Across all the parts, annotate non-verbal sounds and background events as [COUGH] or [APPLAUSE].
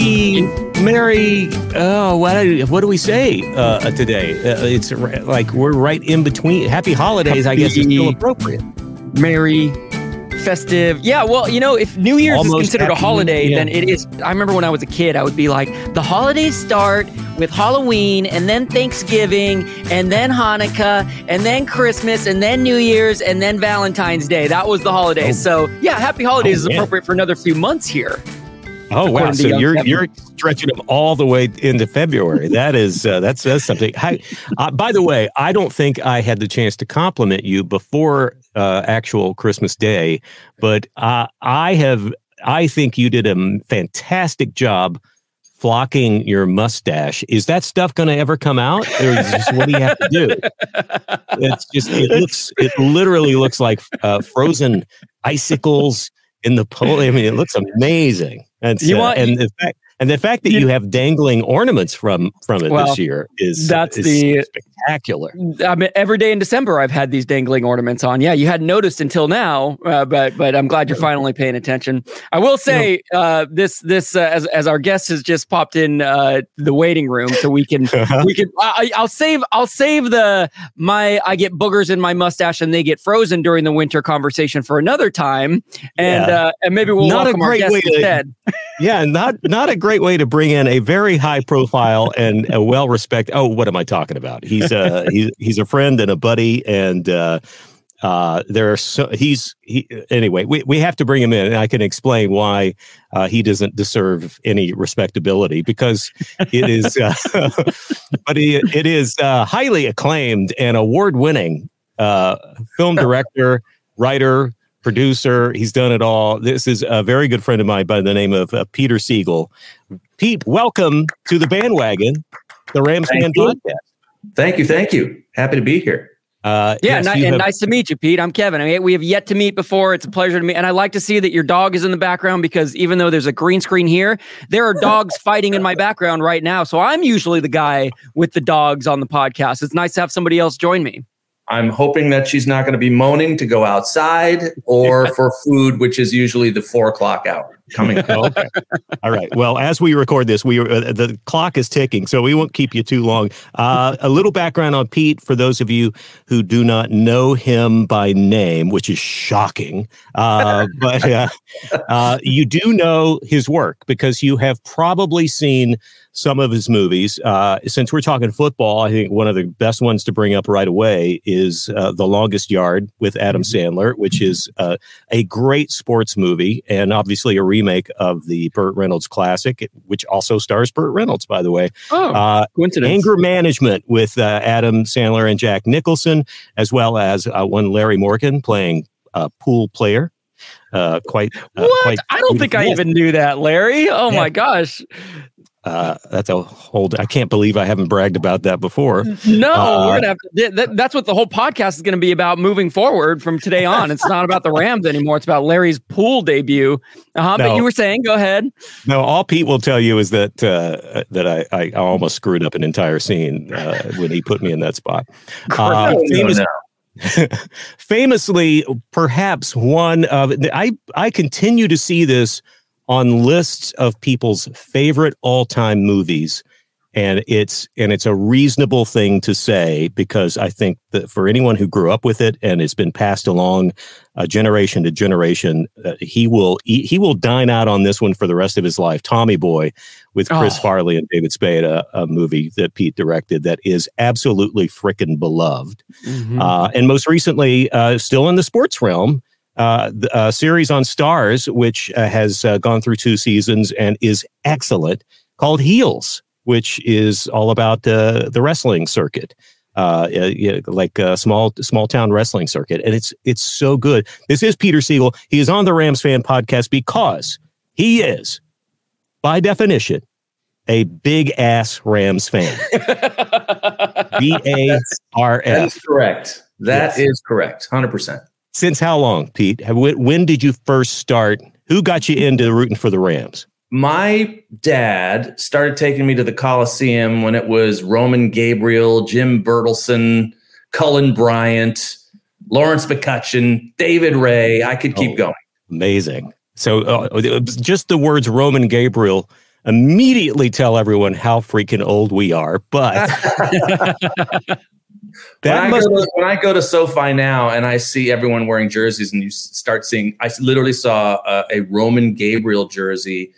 Happy, Merry. Oh, what do, what do we say uh, today? Uh, it's like we're right in between. Happy holidays, I guess, is still appropriate. merry, festive. Yeah, well, you know, if New Year's Almost is considered a holiday, yeah. then it is. I remember when I was a kid, I would be like, the holidays start with Halloween, and then Thanksgiving, and then Hanukkah, and then Christmas, and then New Year's, and then Valentine's Day. That was the holidays. Oh. So, yeah, happy holidays Oh, is appropriate for another few months here. Oh wow! So you're Kevin. you're stretching them all the way into February. That is uh, that says something. Hi, uh, by the way, I don't think I had the chance to compliment you before uh, actual Christmas Day, but uh, I have. I think you did a fantastic job flocking your mustache. Is that stuff going to ever come out, or is just what do you have to do? It's just it looks it literally looks like uh, frozen icicles in the pole. I mean, it looks amazing. And You want- and the fact and the fact that You- you have dangling ornaments from from it Well, this year is that's is the- spectacular. I mean, every day in December, I've had these dangling ornaments on. Yeah, you hadn't noticed until now, uh, but but I'm glad you're finally paying attention. I will say uh, this this uh, as as our guest has just popped in uh, the waiting room, so we can [LAUGHS] we can. I, I'll save I'll save the my I get boogers in my mustache and they get frozen during the winter conversation for another time, and Yeah. uh, and maybe we'll Not a great way to- instead. yeah, not not a great [LAUGHS] way to bring in a very high profile and a well respected. Oh, what am I talking about? He's a [LAUGHS] he's he's a friend and a buddy, and uh, uh, there are so he's he anyway. We we have to bring him in, and I can explain why uh, he doesn't deserve any respectability because it is, uh, [LAUGHS] but he, it is uh, highly acclaimed and award winning uh, film [LAUGHS] director, writer, producer. He's done it all. This is a very good friend of mine by the name of uh, Peter Segal. Pete, welcome to the bandwagon, the Rams Thank fan you. podcast. Thank you. Thank you. Happy to be here. Uh, Yeah, yes, ni- and have- nice to meet you, Pete. I'm Kevin. I mean, we have yet to meet before. It's a pleasure to meet, and I like to see that your dog is in the background because even though there's a green screen here, there are dogs [LAUGHS] fighting in my background right now. So I'm usually the guy with the dogs on the podcast. It's nice to have somebody else join me. I'm hoping that she's not going to be moaning to go outside or [LAUGHS] for food, which is usually the four o'clock hour coming. [LAUGHS] okay. All right. Well, as we record this, we uh, the clock is ticking, so we won't keep you too long. Uh, a little background on Pete for those of you who do not know him by name, which is shocking. Uh, [LAUGHS] but uh, uh, you do know his work because you have probably seen some of his movies. Uh, since we're talking football, I think one of the best ones to bring up right away is uh, The Longest Yard with Adam Sandler, which is uh, a great sports movie and obviously a remake of the Burt Reynolds classic, which also stars Burt Reynolds, by the way. Oh, Uh, coincidence. Anger Management with uh, Adam Sandler and Jack Nicholson, as well as uh, one Larry Morgan playing a pool player. Uh, quite. Uh, what? quite I don't think I even knew that, Larry. Oh Yeah. my gosh. Uh, that's a whole. I can't believe I haven't bragged about that before. No, Uh, we're gonna have to. th- th- that's what the whole podcast is going to be about moving forward from today on. It's not about the Rams anymore. It's about Larry's pool debut. Uh-huh, No. But you were saying, go ahead. No, all Pete will tell you is that uh, that I, I almost screwed up an entire scene uh, when he put me in that spot. Uh, No, no, famous- no. [LAUGHS] famously, perhaps one of I I continue to see this on lists of people's favorite all-time movies. And it's and it's a reasonable thing to say because I think that for anyone who grew up with it and it's been passed along uh, generation to generation, uh, he will he, he will dine out on this one for the rest of his life. Tommy Boy with Chris Oh. Farley and David Spade, a, a movie that Pete directed that is absolutely freaking beloved. Uh, and most recently, uh, still in the sports realm, uh, the uh, series on Starz, which uh, has uh, gone through two seasons and is excellent, called Heels, which is all about uh, the wrestling circuit. Uh, uh, like a small small town wrestling circuit, and it's it's so good. This is Peter Segal. He is on the Rams fan podcast because he is, by definition, a big ass Rams fan. [LAUGHS] B A R S. correct. That is correct. 100%. Since how long, Pete? Have- When did you first start? Who got you into rooting for the Rams? My dad started taking me to the Coliseum when it was Roman Gabriel, Jim Bertelsen, Cullen Bryant, Lawrence McCutcheon, David Ray. I could keep Oh. going. Amazing. So uh, just the words Roman Gabriel immediately tell everyone how freaking old we are. But [LAUGHS] [LAUGHS] that I must go to, when I go to SoFi now and I see everyone wearing jerseys, and you start seeing, I literally saw uh, a Roman Gabriel jersey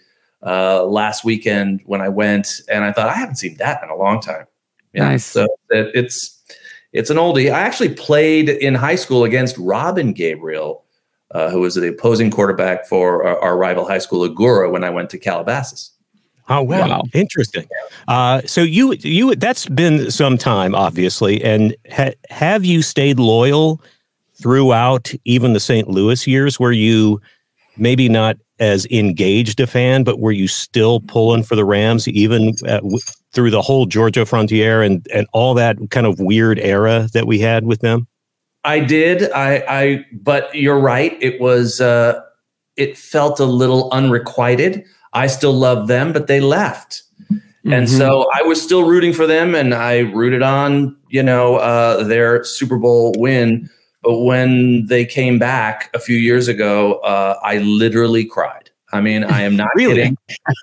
uh, last weekend when I went, and I thought I haven't seen that in a long time. Nice. So it, it's it's an oldie. I actually played in high school against Robin Gabriel, uh, who was the opposing quarterback for our, our rival high school, Agoura, when I went to Calabasas. Oh wow, Wow. interesting. Uh, so you you that's been some time, obviously, and ha- have you stayed loyal throughout even the St. Louis years, where you maybe not as engaged a fan, but were you still pulling for the Rams even uh, w- through the whole Georgia Frontiere and and all that kind of weird era that we had with them? I did. I, I but you're right. It was uh it felt a little unrequited. I still love them, but they left. And Mhm. so I was still rooting for them and I rooted on, you know, uh, their Super Bowl win. But when they came back a few years ago, uh, I literally cried. I mean, I am not [LAUGHS] Really? kidding.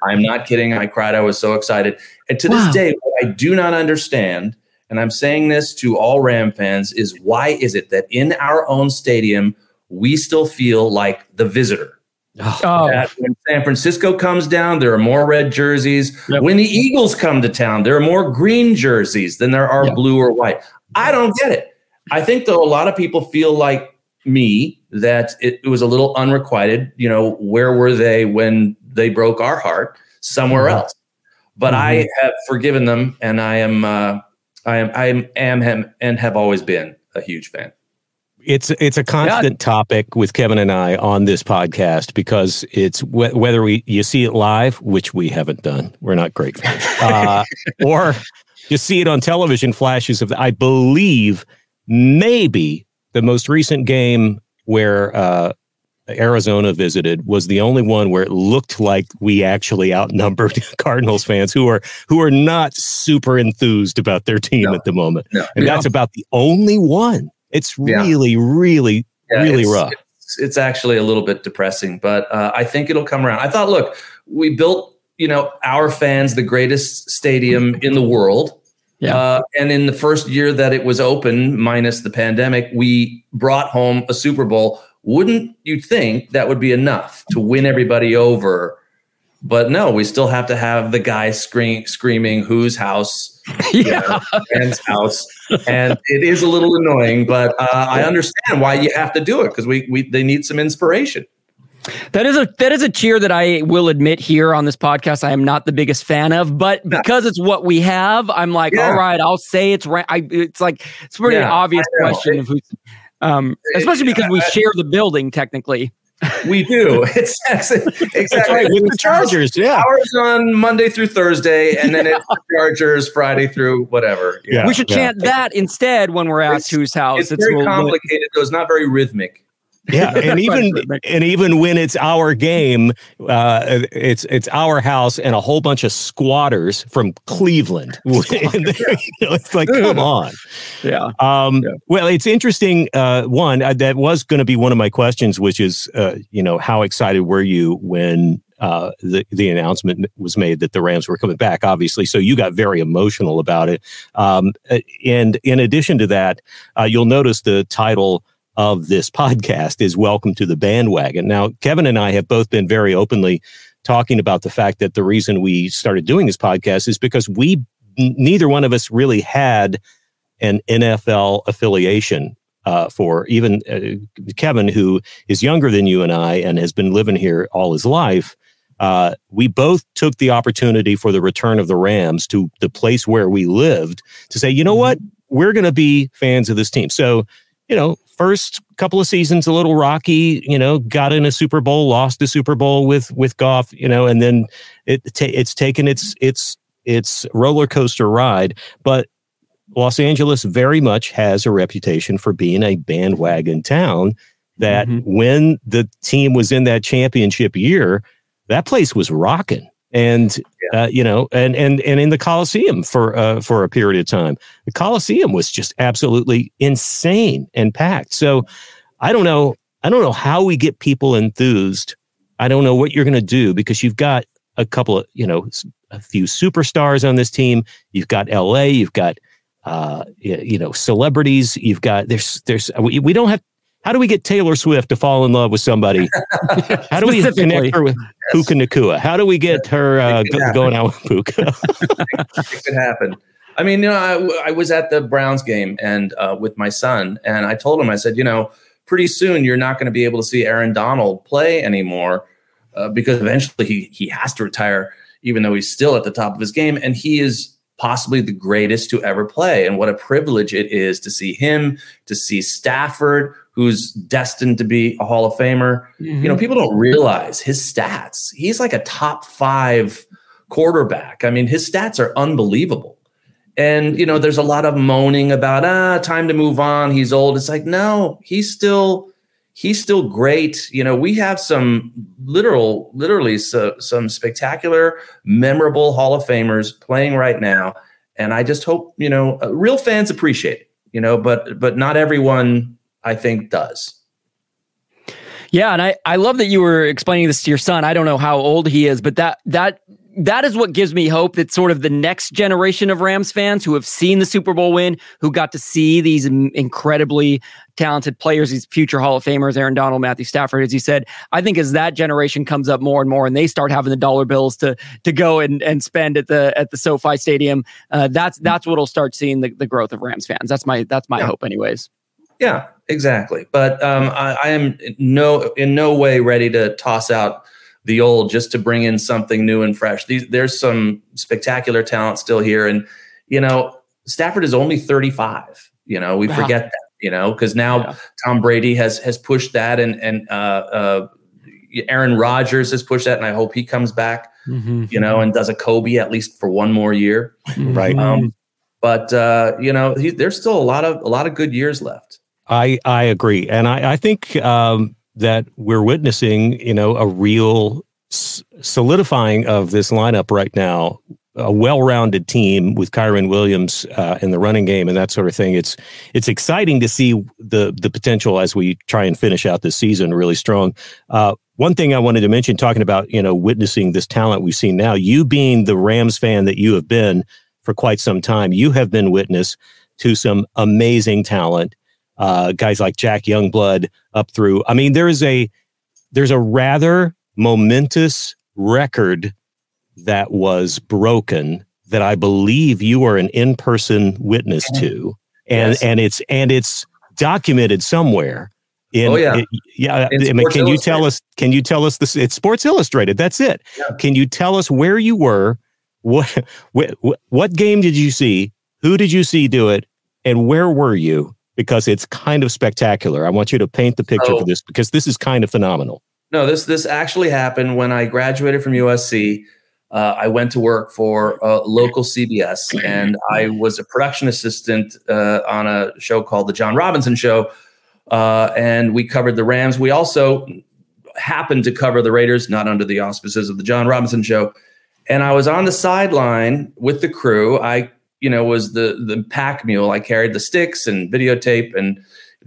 I'm not kidding. I cried. I was so excited. And to this day, what I do not understand, and I'm saying this to all Ram fans, is why is it that in our own stadium, we still feel like the visitor? Oh, that when San Francisco comes down, there are more red jerseys. Yep. When the Eagles come to town, there are more green jerseys than there are Yep. blue or white. I don't get it. I think though a lot of people feel like me that it, it was a little unrequited. You know, where were they when they broke our heart? Somewhere Mhm. else. But I have forgiven them, and I am, uh, I am, I am, am, am, and have always been a huge fan. It's it's a constant topic with Kevin and I on this podcast because it's wh- whether we you see it live, which we haven't done, we're not great fans, [LAUGHS] uh, or you see it on television flashes of. I believe maybe the most recent game where uh, Arizona visited was the only one where it looked like we actually outnumbered [LAUGHS] Cardinals fans who are who are not super enthused about their team No. at the moment, No. and that's about the only one. It's Yeah. really, really Yeah, really it's, rough. It's, it's actually a little bit depressing, but uh, I think it'll come around. I thought, look, we built, you know, our fans the greatest stadium in the world. Yeah. Uh, and in the first year that it was open, minus the pandemic, we brought home a Super Bowl. Wouldn't you think that would be enough to win everybody over? But no, we still have to have the guy scream, screaming, "Whose house?" [LAUGHS] yeah. Ben's house, and it is a little annoying, but uh, I understand why you have to do it because we, we they need some inspiration. That is a that is a cheer that I will admit here on this podcast I am not the biggest fan of, but because it's what we have, I'm like, Yeah. all right, I'll say it's right. I, it's like it's pretty Yeah, obvious I question of who's, um, especially because we share the building technically. We do. [LAUGHS] It's exactly That's right with the Chargers. Yeah, Ours on Monday through Thursday, and then it's [LAUGHS] the Chargers Friday through whatever. Yeah. we should chant that instead when we're asked It's- whose house. It's, very we'll- complicated, though. It's not very rhythmic. [LAUGHS] yeah, and even and even when it's our game, uh, it's it's our house and a whole bunch of squatters from Cleveland. [LAUGHS] And [LAUGHS] you know, it's like, come on. yeah. Um, Yeah. Well, it's interesting. Uh, one uh, that was going to be one of my questions, which is, uh, you know, how excited were you when uh, the the announcement was made that the Rams were coming back? Obviously, so you got very emotional about it. Um, uh, and in addition to that, uh, you'll notice the title of this podcast is "Welcome to the Bandwagon." Now, Kevin and I have both been very openly talking about the fact that the reason we started doing this podcast is because we neither one of us really had an NFL affiliation uh, for even uh, Kevin, who is younger than you and I and has been living here all his life. Uh, we both took the opportunity for the return of the Rams to the place where we lived to say, you know what, we're going to be fans of this team. So you know, first couple of seasons a little rocky. You know, got in a Super Bowl, lost the Super Bowl with with Goff. You know, and then it it's taken its its its roller coaster ride. But Los Angeles very much has a reputation for being a bandwagon town. That mm-hmm. when the team was in that championship year, that place was rocking and yeah. uh, you know, and and and in the Coliseum for uh, for a period of time, the Coliseum was just absolutely insane and packed. So, I don't know, I don't know how we get people enthused. I don't know what you're going to do because you've got a couple of you know a few superstars on this team. You've got L.A. You've got uh, you know celebrities. You've got there's there's we, we don't have how do we get Taylor Swift to fall in love with somebody? [LAUGHS] How do we connect her with yes. Puka Nacua? How do we get her uh, go, going out with Puka? [LAUGHS] it could happen. I mean, you know, I, I was at the Browns game and uh, with my son, and I told him, I said, you know, pretty soon you're not going to be able to see Aaron Donald play anymore uh, because eventually he he has to retire, even though he's still at the top of his game, and he is possibly the greatest to ever play. And what a privilege it is to see him, to see Stafford, who's destined to be a Hall of Famer. Mm-hmm. You know, mm-hmm. people don't realize his stats. He's like a top five quarterback. I mean, his stats are unbelievable. And, you know, there's a lot of moaning about, ah, time to move on. He's old. It's like, no, he's still, he's still great. You know, we have some literal, literally so, some spectacular, memorable Hall of Famers playing right now. And I just hope, you know, uh, real fans appreciate it, you know, but, but not everyone I think does. Yeah, and I, I love that you were explaining this to your son. I don't know how old he is, but that that that is what gives me hope that sort of the next generation of Rams fans who have seen the Super Bowl win, who got to see these incredibly talented players, these future Hall of Famers, Aaron Donald, Matthew Stafford, as you said, I think as that generation comes up more and more, and they start having the dollar bills to to go and, and spend at the at the SoFi Stadium, uh, that's that's what'll start seeing the, the growth of Rams fans. That's my that's my yeah. hope, anyways. Yeah, exactly. But um, I, I, am no in no way ready to toss out the old just to bring in something new and fresh. These, there's some spectacular talent still here, and you know Stafford is only 35. You know we wow. forget that. You know because now yeah. Tom Brady has has pushed that, and and uh, uh, Aaron Rodgers has pushed that, and I hope he comes back. Mm-hmm. You know, and does a Kobe at least for one more year. Right. Um, but uh, you know, he, there's still a lot of a lot of good years left. I I agree, and I I think um, that we're witnessing you know a real solidifying of this lineup right now. A well-rounded team with Kyren Williams uh, in the running game and that sort of thing. It's it's exciting to see the the potential as we try and finish out this season really strong. Uh, one thing I wanted to mention, talking about you know witnessing this talent we've seen now, you being the Rams fan that you have been for quite some time, you have been witness to some amazing talent uh, guys like Jack Youngblood up through. I mean, there is a there's a rather momentous record that was broken that I believe you are an in person witness to, and yes. and it's and it's documented somewhere. In, oh yeah, it, yeah. I mean, can you tell us? Can you tell us this? It's Sports Illustrated. That's it. Yeah. Can you tell us where you were? What, [LAUGHS] what what game did you see? Who did you see do it? And where were you? Because it's kind of spectacular. I want you to paint the picture for this because this is kind of phenomenal. No, this this actually happened when I graduated from USC. Uh, I went to work for uh, local CBS, and I was a production assistant uh, on a show called The John Robinson Show, uh, and we covered the Rams. We also happened to cover the Raiders, not under the auspices of The John Robinson Show. And I was on the sideline with the crew. I you know, was the the pack mule. I carried the sticks and videotape and,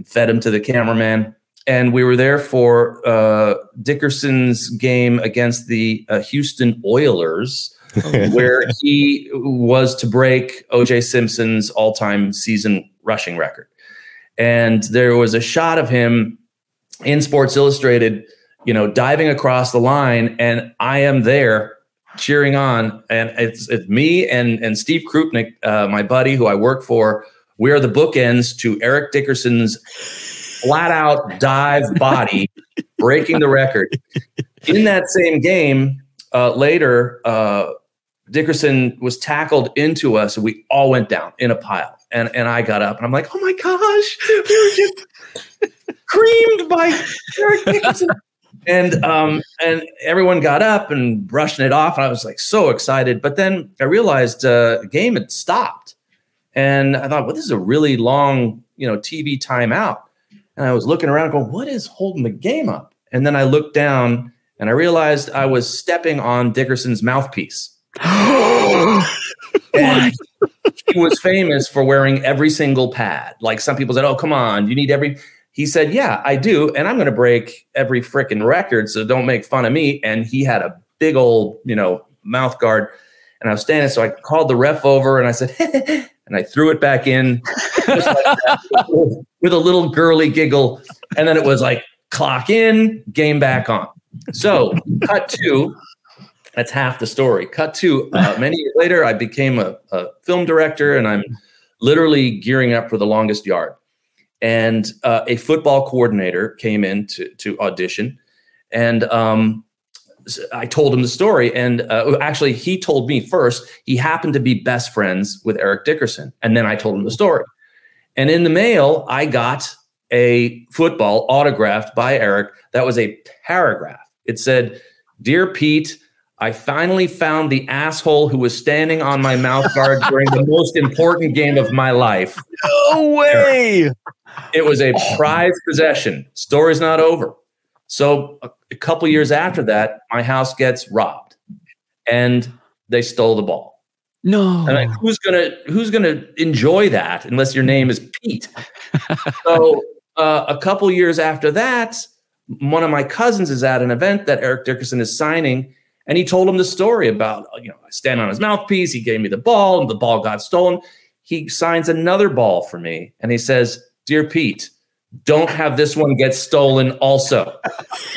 fed them to the cameraman. And we were there for uh, Dickerson's game against the uh, Houston Oilers, [LAUGHS] where he was to break OJ Simpson's all-time season rushing record. And there was a shot of him in Sports Illustrated, you know, diving across the line, and I am there cheering on, and it's it's me and and Steve Krupnik, uh, my buddy who I work for. We are the bookends to Eric Dickerson's flat out dive [LAUGHS] body, breaking the record. In that same game, uh, later, uh, Dickerson was tackled into us, and we all went down in a pile. And and I got up, and I'm like, "Oh my gosh, we were just creamed by Eric Dickerson. And um, and everyone got up and brushing it off. And I was like so excited. But then I realized uh, the game had stopped, and I thought, well, this is a really long, you know, TV timeout. And I was looking around, going, what is holding the game up? And then I looked down, and I realized I was stepping on Dickerson's mouthpiece. [GASPS] and he was famous for wearing every single pad. Like some people said, "Oh, come on, you need every." He said, "Yeah, I do, and I'm going to break every freaking record, so don't make fun of me." And he had a big old, you know, mouth guard, and I was standing, so I called the ref over, and I said, [LAUGHS] and I threw it back in like that, [LAUGHS] with a little girly giggle, and then it was like clock in, game back on. So, cut two. that's half the story. Cut to uh, many years later, I became a, a, film director, and I'm literally gearing up for the longest yard. And uh, a football coordinator came in to, to audition, and um, I told him the story. And uh, actually, he told me first. He happened to be best friends with Eric Dickerson, and then I told him the story. And in the mail, I got a football autographed by Eric. That was a paragraph. It said, "Dear Pete." I finally found the asshole who was standing on my mouth guard during the most important game of my life. [LAUGHS] No way. It was a prized possession. Story's not over. So a, a couple years after that, my house gets robbed, and they stole the ball. No. And like, who's gonna who's gonna enjoy that unless your name is Pete? [LAUGHS] so uh, a couple years after that, one of my cousins is at an event that Eric Dickerson is signing and he told him the story about, you know, I stand on his mouthpiece. He gave me the ball, and the ball got stolen. He signs another ball for me, and he says, "Dear Pete, don't have this one get stolen." Also,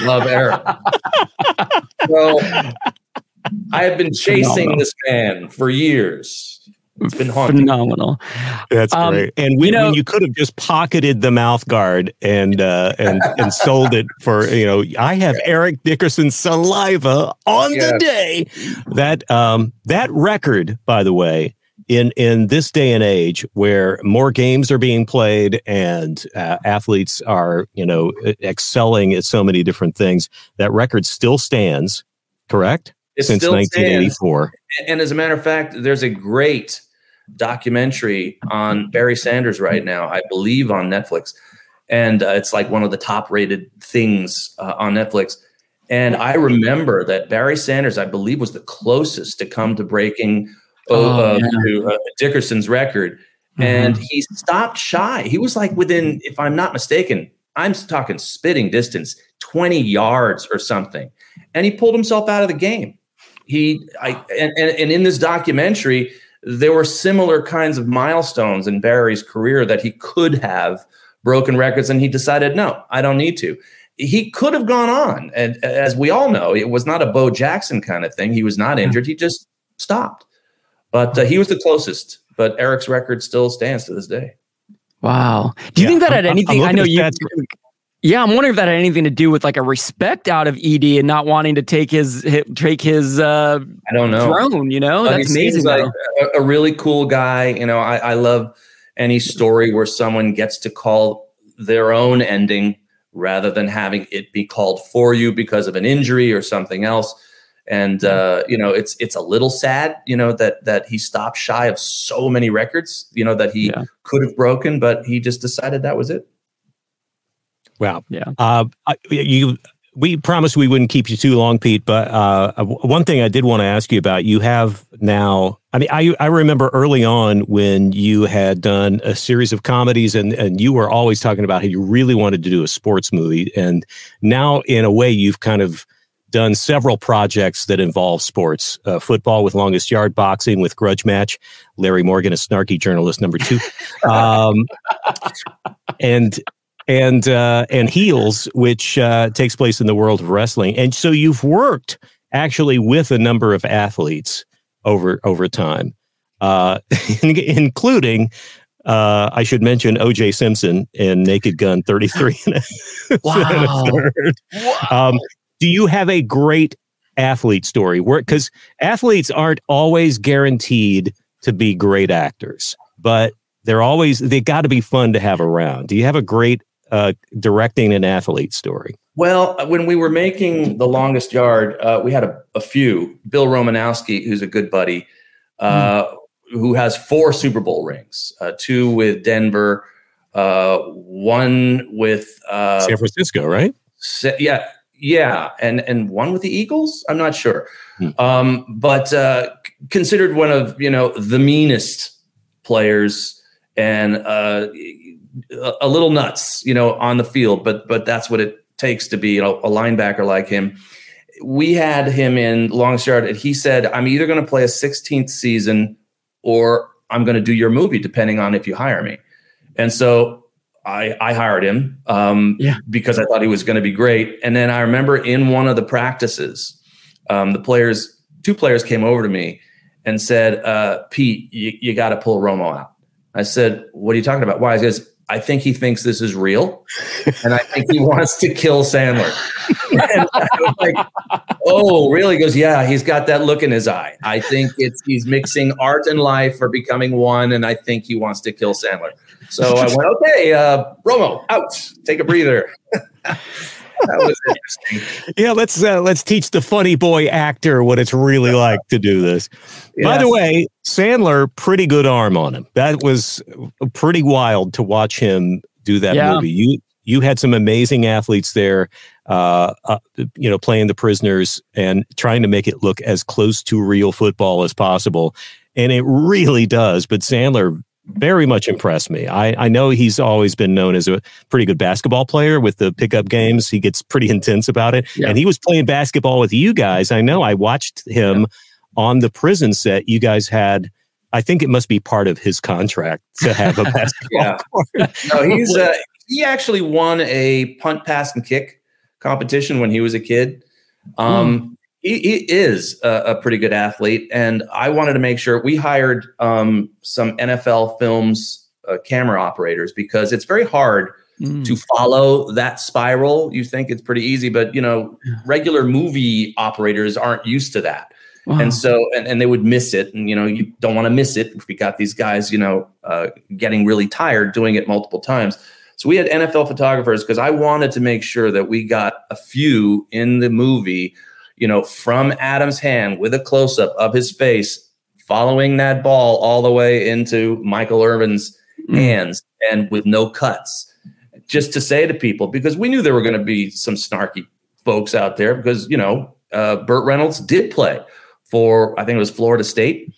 love Eric. [LAUGHS] so I have been chasing this man for years. It's been haunting. phenomenal. That's Um, great. And we, you know- when you could have just pocketed the mouth guard and uh, and and sold it for you know, I have Eric Dickerson's saliva on the day. That um that record, by the way, in in this day and age where more games are being played and uh, athletes are you know excelling at so many different things, that record still stands. Correct. It Since still stands. 1984. And as a matter of fact, there's a great documentary on Barry Sanders right now, I believe on Netflix. And uh, it's like one of the top rated things uh, on Netflix. And I remember that Barry Sanders, I believe, was the closest to come to breaking Oh, uh, yeah. to, uh, Dickerson's record. And he stopped shy. He was like within, if I'm not mistaken, I'm talking spitting distance, 20 yards or something. And he pulled himself out of the game. He, I, and, and, and in this documentary, there were similar kinds of milestones in Barry's career that he could have broken records, and he decided, no, I don't need to. He could have gone on, and as we all know, it was not a Bo Jackson kind of thing. He was not injured; he just stopped. But uh, he was the closest. But Eric's record still stands to this day. Wow. Do you Yeah, think that had I'm- I'm anything? I know at you. stats. Yeah, I'm wondering if that had anything to do with like a respect out of Ed and not wanting to take his hi- take his uh, I don't know. throne. You know, But that's he seems amazing. Like a, a really cool guy. You know, I, I love any story where someone gets to call their own ending rather than having it be called for you because of an injury or something else. And uh, you know, it's it's a little sad, you know, that that he stopped shy of so many records, you know, that he Yeah. could have broken, but he just decided that was it. Wow. Yeah. Uh, you. We promised we wouldn't keep you too long, Pete. But uh, one thing I did want to ask you about: you have now. I mean, I I remember early on when you had done a series of comedies, and and you were always talking about how you really wanted to do a sports movie, and now in a way you've kind of done several projects that involve sports: uh, football with Longest Yard, boxing with Grudge Match, Larry Morgan, a snarky journalist number two, [LAUGHS] um, and and uh, and Heels, which uh, takes place in the world of wrestling. And so you've worked actually with a number of athletes over over time, uh, [LAUGHS] including. Uh, I should mention O.J. Simpson in Naked Gun 33 and a, [LAUGHS] and Wow. third. Um, do you have a great athlete story? Where because athletes aren't always guaranteed to be great actors, but they're always they got to be fun to have around. Do you have a great uh, directing an athlete story? Well, when we were making The Longest Yard, uh, we had a, a, few. Bill Romanowski, who's a good buddy, uh, mm. who has four Super Bowl rings uh, two with Denver, uh, one with uh, San Francisco, right? yeah, yeah, and and one with the Eagles. I'm not sure, hmm. um, but uh, considered one of you know the meanest players and uh, a little nuts, you know, on the field. But but that's what it takes to be you know, a linebacker like him. We had him in longest yard, and he said, "I'm either going to play a 16th season or I'm going to do your movie, depending on if you hire me." And so I, I hired him um, yeah. because I thought he was going to be great. And then I remember in one of the practices, um, the players, two players came over to me and said, uh, Pete, you, you got to pull Romo out. I said, What are you talking about? Why? He goes, I think he thinks this is real, and I think he wants to kill Sandler. and I was like, "Oh, really?" He goes, "Yeah, he's got that look in his eye. I think it's he's mixing art and life or becoming one, and I think he wants to kill Sandler." So I went, okay, uh, Romo, out, take a breather. [LAUGHS] that was interesting. Yeah, let's uh, let's teach the funny boy actor what it's really like to do this. Yes. By the way, Sandler, pretty good arm on him. That was pretty wild to watch him do that yeah. movie. You you had some amazing athletes there, uh, uh, you know, playing the prisoners and trying to make it look as close to real football as possible. And it really does. But Sandler very much impressed me. I, I know he's always been known as a pretty good basketball player with the pickup games. He gets pretty intense about it. Yeah. And he was playing basketball with you guys. I know I watched him yeah. on the prison set. You guys had, I think it must be part of his contract to have a [LAUGHS] basketball yeah. No, he's, uh, [LAUGHS] he actually won a punt, pass, and kick competition when he was a kid. Um, mm he, he is a, a, pretty good athlete, and I wanted to make sure we hired um, some NFL films uh, camera operators because it's very hard mm. to follow that spiral. You think it's pretty easy, but you know, regular movie operators aren't used to that. Wow. And so, and, and they would miss it. And, you know, you don't want to miss it if we got these guys, you know, uh, getting really tired doing it multiple times. So we had NFL photographers because I wanted to make sure that we got a few in the movie you know, from Adam's hand with a close up of his face, following that ball all the way into Michael Irvin's mm. hands and with no cuts. Just to say to people, because we knew there were going to be some snarky folks out there, because, you know, uh, Burt Reynolds did play for, I think it was Florida State.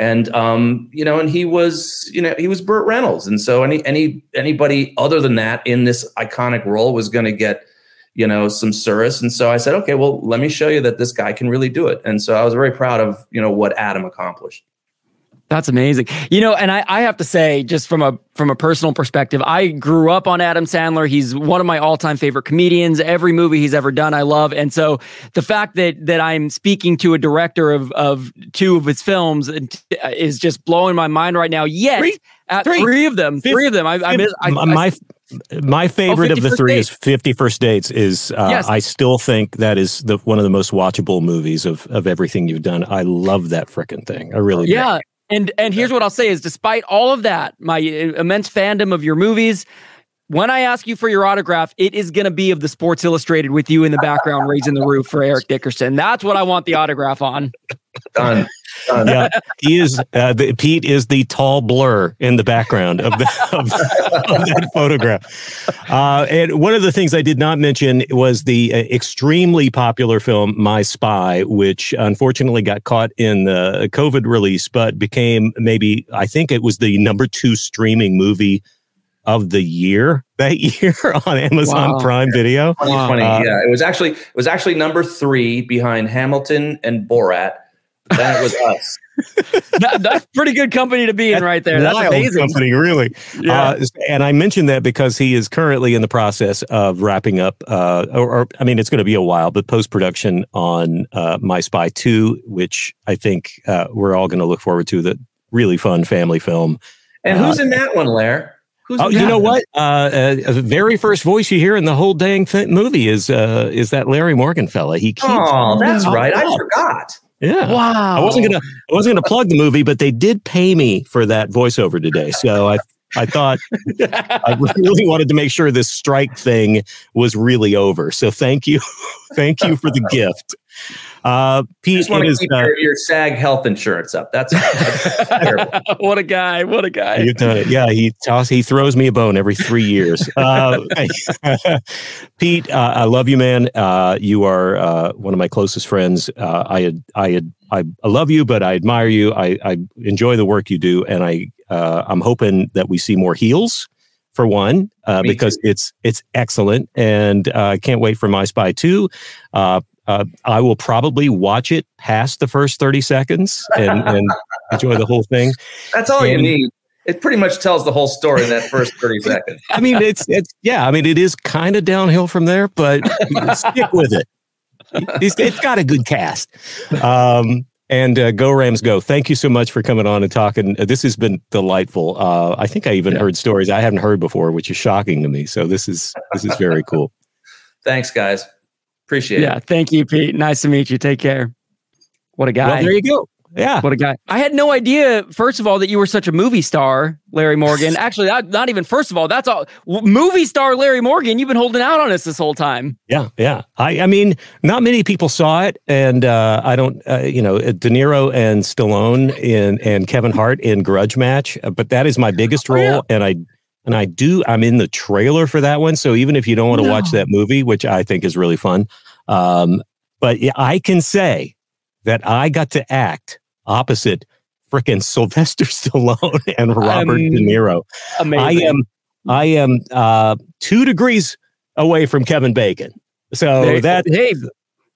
And um, you know, and he was, you know, he was Burt Reynolds, and so any any anybody other than that in this iconic role was going to get you know, some service. And so I said, okay, well, let me show you that this guy can really do it. And so I was very proud of, you know, what Adam accomplished. That's amazing. You know, and I, I have to say, just from a from a personal perspective, I grew up on Adam Sandler. He's one of my all-time favorite comedians. Every movie he's ever done, I love. And so the fact that that I'm speaking to a director of of two of his films uh, is just blowing my mind right now. Yet three, at three, three of them, three of them, I, I, I, I my my favorite oh, of the three dates. is Fifty First Dates. Is uh, yes. I still think that is the one of the most watchable movies of of everything you've done. I love that freaking thing. I really do. yeah. Do. And and here's what I'll say is, despite all of that, my immense fandom of your movies, when I ask you for your autograph, it is going to be of the Sports Illustrated with you in the background raising the roof for Eric Dickerson. That's what I want the autograph on. Done. Done. Yeah, he is. Uh, the, Pete is the tall blur in the background of, the, of, of that photograph. Uh, and one of the things I did not mention was the uh, extremely popular film My Spy, which unfortunately got caught in the COVID release, but became maybe I think it was the number two streaming movie of the year that year [LAUGHS] on Amazon wow. Prime Video. 2020, uh, yeah. It was actually it was actually number three behind Hamilton and Borat. Then it was [LAUGHS] us. that, that's pretty good company to be in right there. That's amazing. company, really. Yeah. Uh, and I mentioned that because he is currently in the process of wrapping up, uh, or, or, I mean, it's going to be a while, but post production on uh, My Spy 2, which I think uh, we're all going to look forward to. The really fun family film. And who's uh, in that one, Lair? Who's oh, you know what? Uh, uh, the very first voice you hear in the whole dang th- movie is uh, is that Larry Morgan fella. He keeps. Oh, that's right. I forgot. Yeah. Wow. I wasn't gonna I wasn't gonna plug the movie, but they did pay me for that voiceover today. So I I thought [LAUGHS] I really wanted to make sure this strike thing was really over. So thank you, [LAUGHS] thank you for the gift. Uh, Pete, just want to is, keep uh, your, your SAG health insurance up. That's, that's [LAUGHS] terrible. what a guy! What a guy! You've done it. Yeah, he toss, he throws me a bone every three years. [LAUGHS] Uh, [LAUGHS] Pete, uh, I love you, man. Uh, you are uh, one of my closest friends. Uh, I had, I had, I, I love you, but I admire you. I, I enjoy the work you do, and I, uh, I'm hoping that we see more heels for one, uh, Me because it's it's excellent, and uh, I can't wait for My Spy two. Uh, uh, I will probably watch it past the first thirty seconds and, and [LAUGHS] enjoy the whole thing. That's all you need. It pretty much tells the whole story in that first 30 [LAUGHS] seconds. I mean, it's it's yeah. I mean, it is kind of downhill from there, but [LAUGHS] stick with it. It's, it's got a good cast. Um, and uh, go Rams, go! Thank you so much for coming on and talking. This has been delightful. Uh, I think I even heard stories I haven't heard before, which is shocking to me. So this is this is very cool. Thanks, guys. Appreciate Yeah, it. thank you, Pete. Nice to meet you. Take care. What a guy! Well, there you go. Yeah. What a guy. I had no idea, first of all, that you were such a movie star, Larry Morgan. [LAUGHS] Actually, that, not even first of all, that's all. Movie star Larry Morgan, you've been holding out on us this whole time. Yeah, yeah. I, I mean, not many people saw it, and uh, I don't, uh, you know, De Niro and Stallone in and Kevin Hart in Grudge Match, uh, but that is my biggest Oh, role, yeah. and I and I do. I'm in the trailer for that one, so even if you don't want to watch that movie, which I think is really fun, um, but yeah, I can say that I got to act opposite frickin' Sylvester [LAUGHS] Stallone and Robert De Niro. Amazing. I am I am uh, two degrees away from Kevin Bacon. So There- that hey,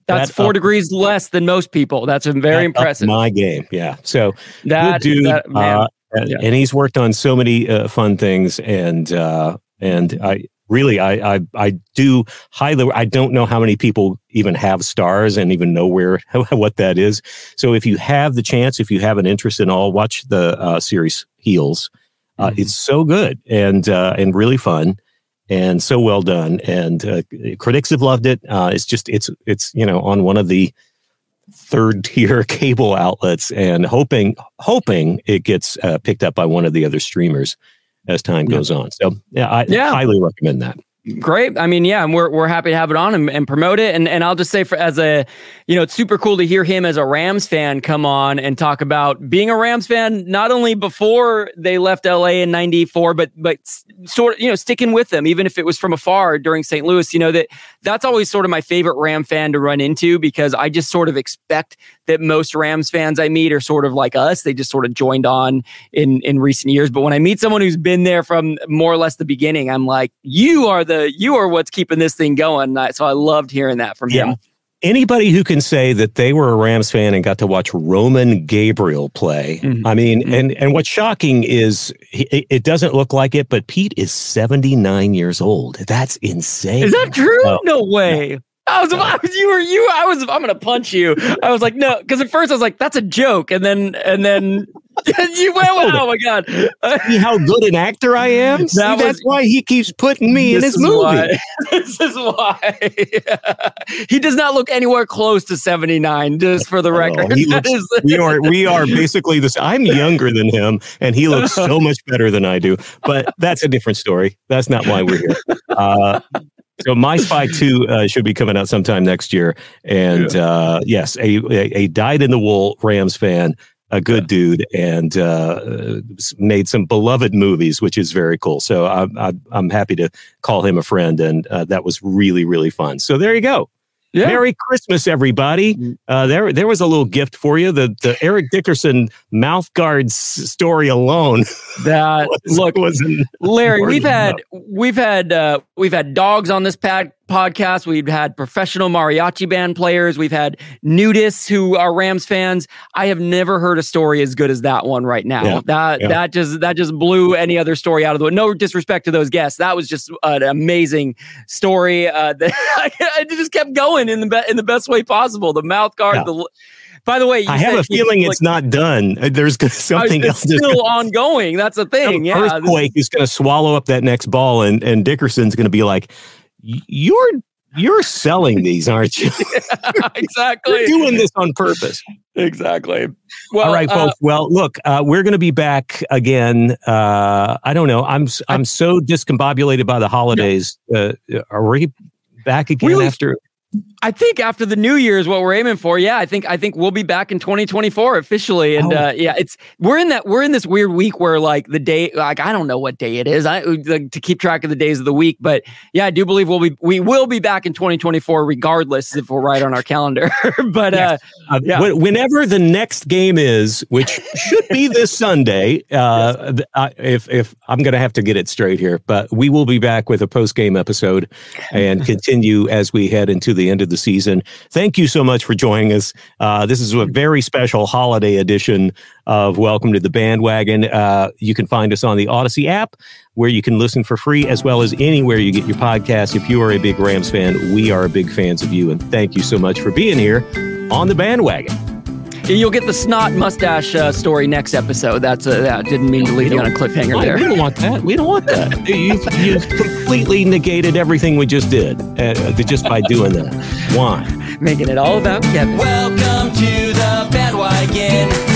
that's that four up- degrees less than most people. That's very that impressive. My game, yeah. So that, good dude, that- man, uh, and- Yeah. and he's worked on so many uh, fun things, and uh, and I really I, I I do highly. I don't know how many people even have Starz and even know where [LAUGHS] what that is. So if you have the chance, if you have an interest in all, watch the uh, series Heels. Uh, Mhm. It's so good and uh, and really fun and so well done. And uh, critics have loved it. Uh, it's just it's it's you know on one of the third [LAUGHS] tier cable outlets and hoping hoping it gets uh, picked up by one of the other streamers as time Yeah. goes on. So yeah, I Yeah. highly recommend that. Great. I mean, yeah, and we're we're happy to have it on and, and promote it. And and I'll just say for as a you know, it's super cool to hear him as a Rams fan come on and talk about being a Rams fan not only before they left LA in 94 but but sort of, you know, sticking with them even if it was from afar during St. Louis, you know that that's always sort of my favorite Ram fan to run into because I just sort of expect that most Rams fans I meet are sort of like us. They just sort of joined on in in recent years. But when I meet someone who's been there from more or less the beginning, I'm like, you are the you are what's keeping this thing going. So I loved hearing that from Yeah. him. Anybody who can say that they were a Rams fan and got to watch Roman Gabriel play, Mhm. I mean, Mhm. and and what's shocking is he, it- it doesn't look like it, but Pete is seventy nine years old. That's insane. Is that true? Oh, no way. I was, I was, you were, you. I was, I'm gonna punch you. I was like, no, because at first I was like, that's a joke, and then, and then [LAUGHS] you went, oh my god, See how good an actor I am? [LAUGHS] See, was- that's why he keeps putting me in his movie. why- [LAUGHS] this is why he does not look anywhere close to 79. Just for the Oh, record, That looks- is- we are we are basically this. I'm younger than him, and he looks so much better than I do. But that's a different story. That's not why we're here. Uh, so my spy two uh, should be coming out sometime next year, and uh, yes, a, a a dyed in the wool Rams fan, a good dude, and uh, made some beloved movies, which is very cool. So I'm I'm, I'm happy to call him a friend, and uh, that was really really fun. So there you go. Yeah. Merry Christmas, everybody. Uh, there, there was a little gift for you. The the Eric Dickerson mouth guards story alone. [LAUGHS] that [LAUGHS] was, look, was Larry, we've had we've had uh, we've had dogs on this pad podcast. We've had professional mariachi band players. We've had nudists who are Rams fans. I have never heard a story as good as that one right now. Yeah, that yeah. that just that just blew any other story out of the way. No disrespect to those guests. That was just an amazing story. Uh, [LAUGHS] that I just kept going in the be- in the best way possible. The mouth guard. Yeah. The by the way, you I have a feeling like- it's not done. Uh, There's something it's else. Still gonna- ongoing. That's the some thing. Yeah, earthquake is going to swallow up that next ball, and and Dickerson's going to be like, "Y- "You're You're selling these, aren't you? [LAUGHS] [LAUGHS] exactly. You're doing this on purpose. Exactly. Well, All right, uh, folks. well, look, uh, we're going to be back again. Uh, I don't know. I'm I'm so discombobulated by the holidays. Uh, are we back again Really? after? I think after the new year is what we're aiming for. Yeah, I think I think we'll be back in 2024 officially, and Oh. uh, yeah, it's we're in that we're in this weird week where like the day like I don't know what day it is. I like, to keep track of the days of the week, but yeah, I do believe we'll be we will be back in 2024 regardless if we're right on our calendar. [LAUGHS] but uh, Uh, Yeah. wh- Whenever the next game is, which should be this [LAUGHS] Sunday, uh, I- if if I'm going to have to get it straight here, but we will be back with a post game episode [LAUGHS] and continue as we head into the end of the season. Thank you so much for joining us. Uh, this is a very special holiday edition of Welcome to the Bandwagon. Uh, you can find us on the Audacy app, where you can listen for free, as well as anywhere you get your podcast. If you are a big Rams fan, we are big fans of you, and thank you so much for being here on the bandwagon. You'll get the snot mustache uh, story next episode. That's uh, that didn't mean to leave you on a cliffhanger Why? there. We don't want that. We don't want that. [LAUGHS] You've, you've completely negated everything we just did uh, just by doing that. Why? Making it all about Kevin. Welcome to the band.